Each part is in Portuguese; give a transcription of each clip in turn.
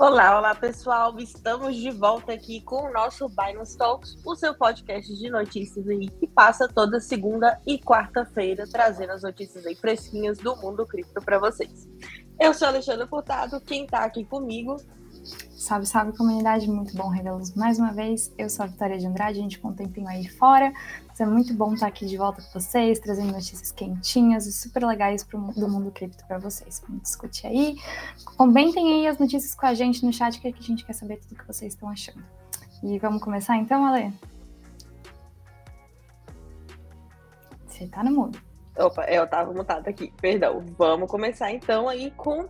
Olá, olá pessoal, estamos de volta aqui com o nosso Binance Talks, o seu podcast de notícias aí que passa toda segunda e quarta-feira trazendo as notícias aí fresquinhas do mundo cripto para vocês. Eu sou Alexandre Furtado, quem está aqui comigo Salve, salve comunidade, muito bom revê-los mais uma vez. Eu sou a Vitória de Andrade, a gente com um tempinho aí fora. Mas é muito bom estar aqui de volta com vocês, trazendo notícias quentinhas e super legais pro, do mundo cripto para vocês. Vamos discutir aí. Comentem aí as notícias com a gente no chat, que a gente quer saber tudo que vocês estão achando. E vamos começar então, Ale? Você tá no mudo. Opa, eu tava mutada aqui, perdão. Vamos começar então aí com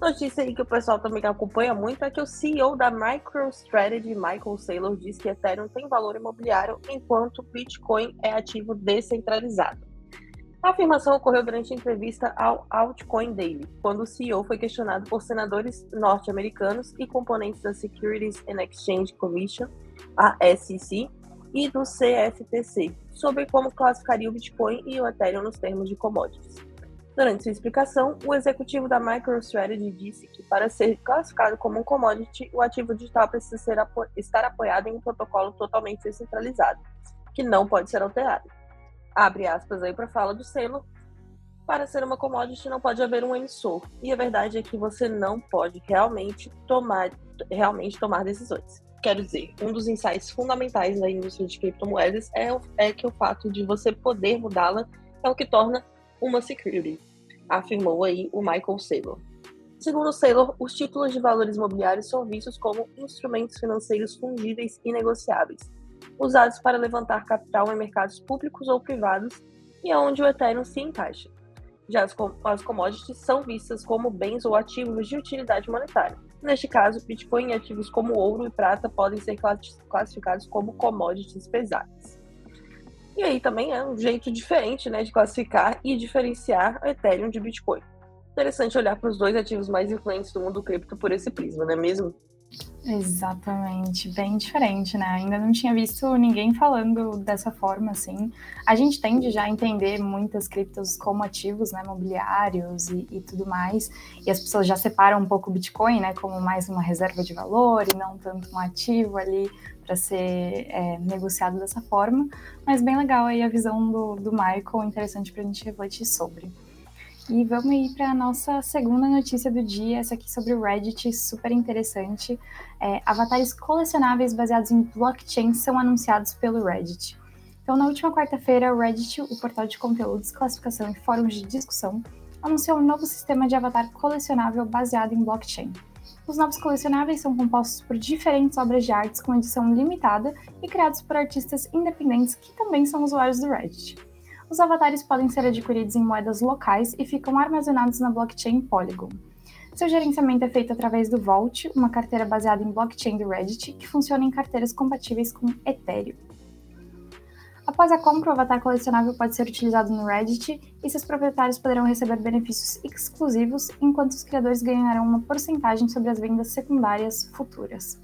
Notícia aí que o pessoal também acompanha muito é que o CEO da MicroStrategy, Michael Saylor, diz que Ethereum tem valor imobiliário enquanto Bitcoin é ativo descentralizado. A afirmação ocorreu durante entrevista ao Altcoin Daily, quando o CEO foi questionado por senadores norte-americanos e componentes da Securities and Exchange Commission, a SEC, e do CFTC, sobre como classificaria o Bitcoin e o Ethereum nos termos de commodities. Durante sua explicação, o executivo da MicroStrategy disse que, para ser classificado como um commodity, o ativo digital precisa apo estar apoiado em um protocolo totalmente descentralizado, que não pode ser alterado. Abre aspas aí para a fala do selo. Para ser uma commodity não pode haver um emissor. E a verdade é que você não pode realmente tomar, realmente tomar decisões. Quero dizer, um dos insights fundamentais da indústria de criptomoedas é, é que o fato de você poder mudá-la é o que torna uma security afirmou aí o Michael Saylor. Segundo Saylor, os títulos de valores imobiliários são vistos como instrumentos financeiros fungíveis e negociáveis, usados para levantar capital em mercados públicos ou privados e onde o Ethereum se encaixa. Já as commodities são vistas como bens ou ativos de utilidade monetária. Neste caso, Bitcoin e ativos como ouro e prata podem ser classificados como commodities pesadas. E aí também é um jeito diferente né, de classificar e diferenciar o Ethereum de Bitcoin. Interessante olhar para os dois ativos mais influentes do mundo cripto por esse prisma, não é mesmo? Exatamente, bem diferente, né? Ainda não tinha visto ninguém falando dessa forma, assim. A gente tende já a entender muitas criptos como ativos, né, mobiliários e, e, tudo mais, e as pessoas já separam um pouco o Bitcoin, né, como mais uma reserva de valor e não tanto um ativo ali para ser é, negociado dessa forma, mas bem legal aí a visão do, do Michael, interessante para a gente refletir sobre. E vamos ir para a nossa segunda notícia do dia, essa aqui sobre o Reddit, super interessante. É, avatares colecionáveis baseados em blockchain são anunciados pelo Reddit. Então, na última quarta-feira, o Reddit, o portal de conteúdos, classificação e fóruns de discussão, anunciou um novo sistema de avatar colecionável baseado em blockchain. Os novos colecionáveis são compostos por diferentes obras de artes com edição limitada e criados por artistas independentes que também são usuários do Reddit. Os avatares podem ser adquiridos em moedas locais e ficam armazenados na blockchain Polygon. Seu gerenciamento é feito através do Vault, uma carteira baseada em blockchain do Reddit, que funciona em carteiras compatíveis com Ethereum. Após a compra, o avatar colecionável pode ser utilizado no Reddit e seus proprietários poderão receber benefícios exclusivos, enquanto os criadores ganharão uma porcentagem sobre as vendas secundárias futuras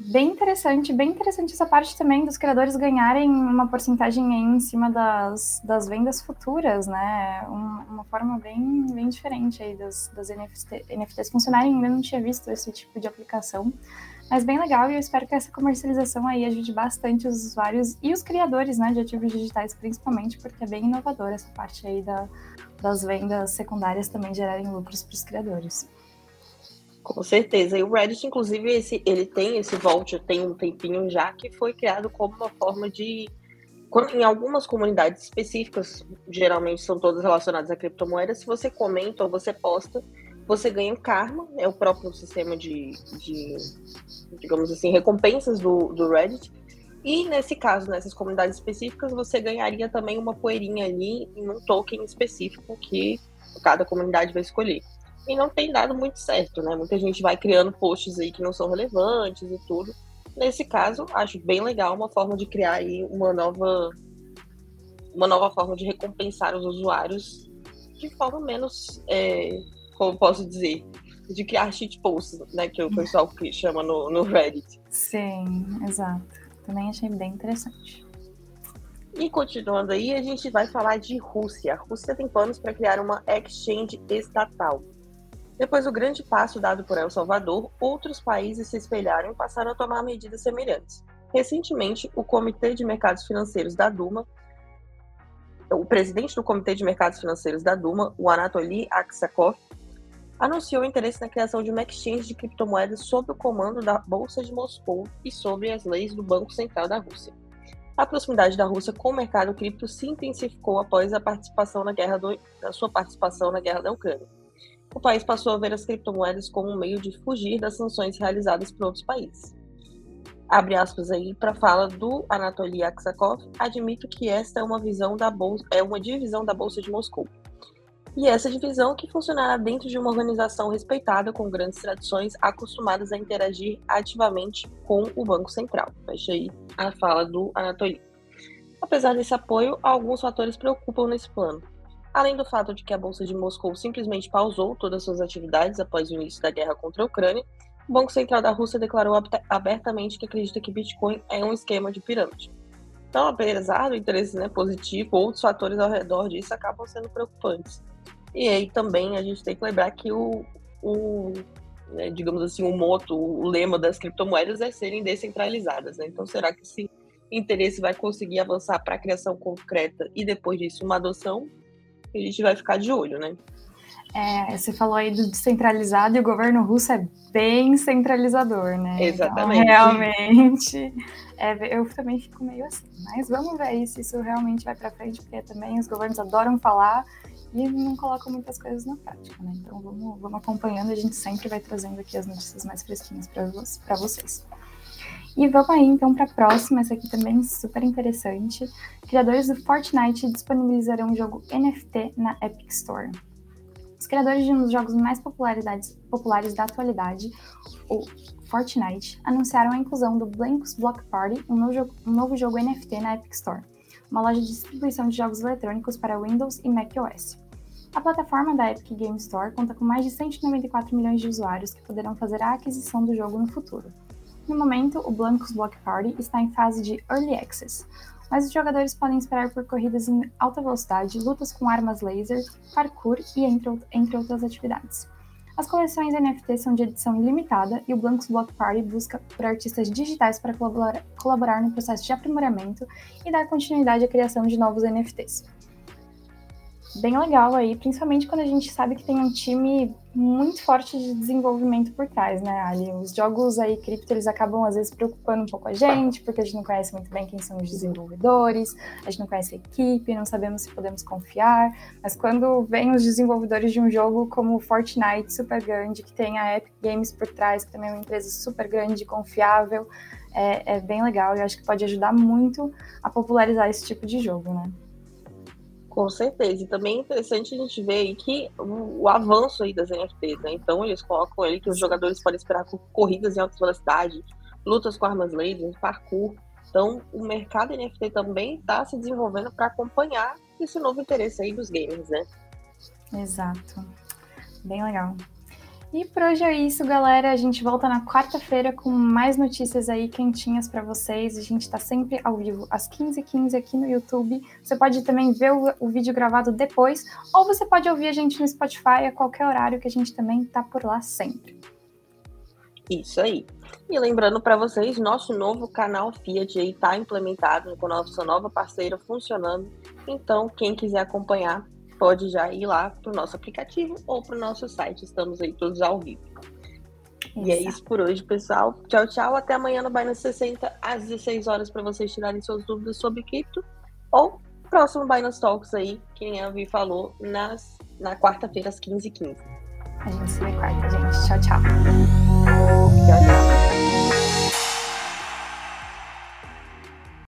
bem interessante, bem interessante essa parte também dos criadores ganharem uma porcentagem em cima das, das vendas futuras, né? Uma, uma forma bem, bem diferente aí das, das NFT, NFTs funcionarem. Ainda não tinha visto esse tipo de aplicação, mas bem legal e eu espero que essa comercialização aí ajude bastante os usuários e os criadores, né, de ativos digitais principalmente, porque é bem inovadora essa parte aí da, das vendas secundárias também gerarem lucros para os criadores. Com certeza. E o Reddit, inclusive, esse, ele tem esse Vault, tem um tempinho já, que foi criado como uma forma de. Em algumas comunidades específicas, geralmente são todas relacionadas a criptomoedas, se você comenta ou você posta, você ganha um karma, é o próprio sistema de, de digamos assim, recompensas do, do Reddit. E nesse caso, nessas comunidades específicas, você ganharia também uma poeirinha ali em um token específico que cada comunidade vai escolher e não tem dado muito certo, né? Muita gente vai criando posts aí que não são relevantes e tudo. Nesse caso, acho bem legal uma forma de criar aí uma nova uma nova forma de recompensar os usuários de forma menos, é, como posso dizer, de criar shitposts, né? Que o pessoal chama no, no Reddit. Sim, exato. Também achei bem interessante. E continuando aí, a gente vai falar de Rússia. A Rússia tem planos para criar uma exchange estatal. Depois do grande passo dado por El Salvador, outros países se espelharam e passaram a tomar medidas semelhantes. Recentemente, o Comitê de Mercados Financeiros da Duma, o presidente do Comitê de Mercados Financeiros da Duma, o Anatoly Aksakov, anunciou interesse na criação de uma exchange de criptomoedas sob o comando da Bolsa de Moscou e sobre as leis do Banco Central da Rússia. A proximidade da Rússia com o mercado cripto se intensificou após a participação na guerra do, sua participação na guerra da Ucrânia. O país passou a ver as criptomoedas como um meio de fugir das sanções realizadas por outros países. Abre aspas aí para fala do Anatoly Aksakov, admito que esta é uma visão da bolsa, é uma divisão da bolsa de Moscou. E essa divisão que funcionará dentro de uma organização respeitada com grandes tradições, acostumadas a interagir ativamente com o Banco Central. Fecha aí a fala do Anatoly. Apesar desse apoio, alguns fatores preocupam nesse plano. Além do fato de que a Bolsa de Moscou simplesmente pausou todas suas atividades após o início da guerra contra a Ucrânia, o Banco Central da Rússia declarou abertamente que acredita que Bitcoin é um esquema de pirâmide. Então, apesar do interesse né, positivo, outros fatores ao redor disso acabam sendo preocupantes. E aí também a gente tem que lembrar que o, o né, digamos assim, o moto, o lema das criptomoedas é serem descentralizadas. Né? Então, será que esse interesse vai conseguir avançar para a criação concreta e depois disso uma adoção? A gente vai ficar de olho, né? É, você falou aí do descentralizado e o governo russo é bem centralizador, né? Exatamente. Então, realmente, é, eu também fico meio assim. Mas vamos ver aí se isso realmente vai para frente, porque também os governos adoram falar e não colocam muitas coisas na prática, né? Então vamos, vamos acompanhando, a gente sempre vai trazendo aqui as notícias mais fresquinhas para vocês. E vamos aí então para a próxima, essa aqui também super interessante. Criadores do Fortnite disponibilizarão o jogo NFT na Epic Store. Os criadores de um dos jogos mais populares da atualidade, o Fortnite, anunciaram a inclusão do Blankos Block Party, um novo, jogo, um novo jogo NFT na Epic Store, uma loja de distribuição de jogos eletrônicos para Windows e macOS. A plataforma da Epic Game Store conta com mais de 194 milhões de usuários que poderão fazer a aquisição do jogo no futuro. No momento, o Blancos Block Party está em fase de Early Access, mas os jogadores podem esperar por corridas em alta velocidade, lutas com armas laser, parkour e entre, entre outras atividades. As coleções NFT são de edição ilimitada e o Blancos Block Party busca por artistas digitais para colaborar, colaborar no processo de aprimoramento e dar continuidade à criação de novos NFTs bem legal aí, principalmente quando a gente sabe que tem um time muito forte de desenvolvimento por trás, né, Ali? Os jogos aí cripto, eles acabam às vezes preocupando um pouco a gente, porque a gente não conhece muito bem quem são os desenvolvedores, a gente não conhece a equipe, não sabemos se podemos confiar, mas quando vem os desenvolvedores de um jogo como Fortnite, super grande, que tem a Epic Games por trás, que também é uma empresa super grande confiável, é, é bem legal e acho que pode ajudar muito a popularizar esse tipo de jogo, né? Com certeza. E também é interessante a gente ver aí que o, o avanço aí das NFTs, né? Então eles colocam aí que os jogadores podem esperar corridas em alta velocidade, lutas com armas laser, parkour. Então o mercado NFT também está se desenvolvendo para acompanhar esse novo interesse aí dos gamers, né? Exato. Bem legal. E por hoje é isso, galera. A gente volta na quarta-feira com mais notícias aí quentinhas para vocês. A gente está sempre ao vivo às 15h15 aqui no YouTube. Você pode também ver o, o, vídeo gravado depois, ou você pode ouvir a gente no Spotify a qualquer horário que a gente também tá por lá sempre. Isso aí. E lembrando para vocês, nosso novo canal Fiat aí está implementado com nossa nova parceira funcionando. Então, quem quiser acompanhar, pode já ir lá para o nosso aplicativo ou para o nosso site. Estamos aí todos ao vivo. Exato. E é isso por hoje, pessoal. Tchau, tchau. Até amanhã no Binance 60, às 16 horas, para vocês tirarem suas dúvidas sobre cripto. Ou próximo Binance Talks aí, que nem a Vi falou, nas, na quarta-feira, às 15h15. A gente se vê quarta, gente. Tchau, tchau. Tchau, tchau.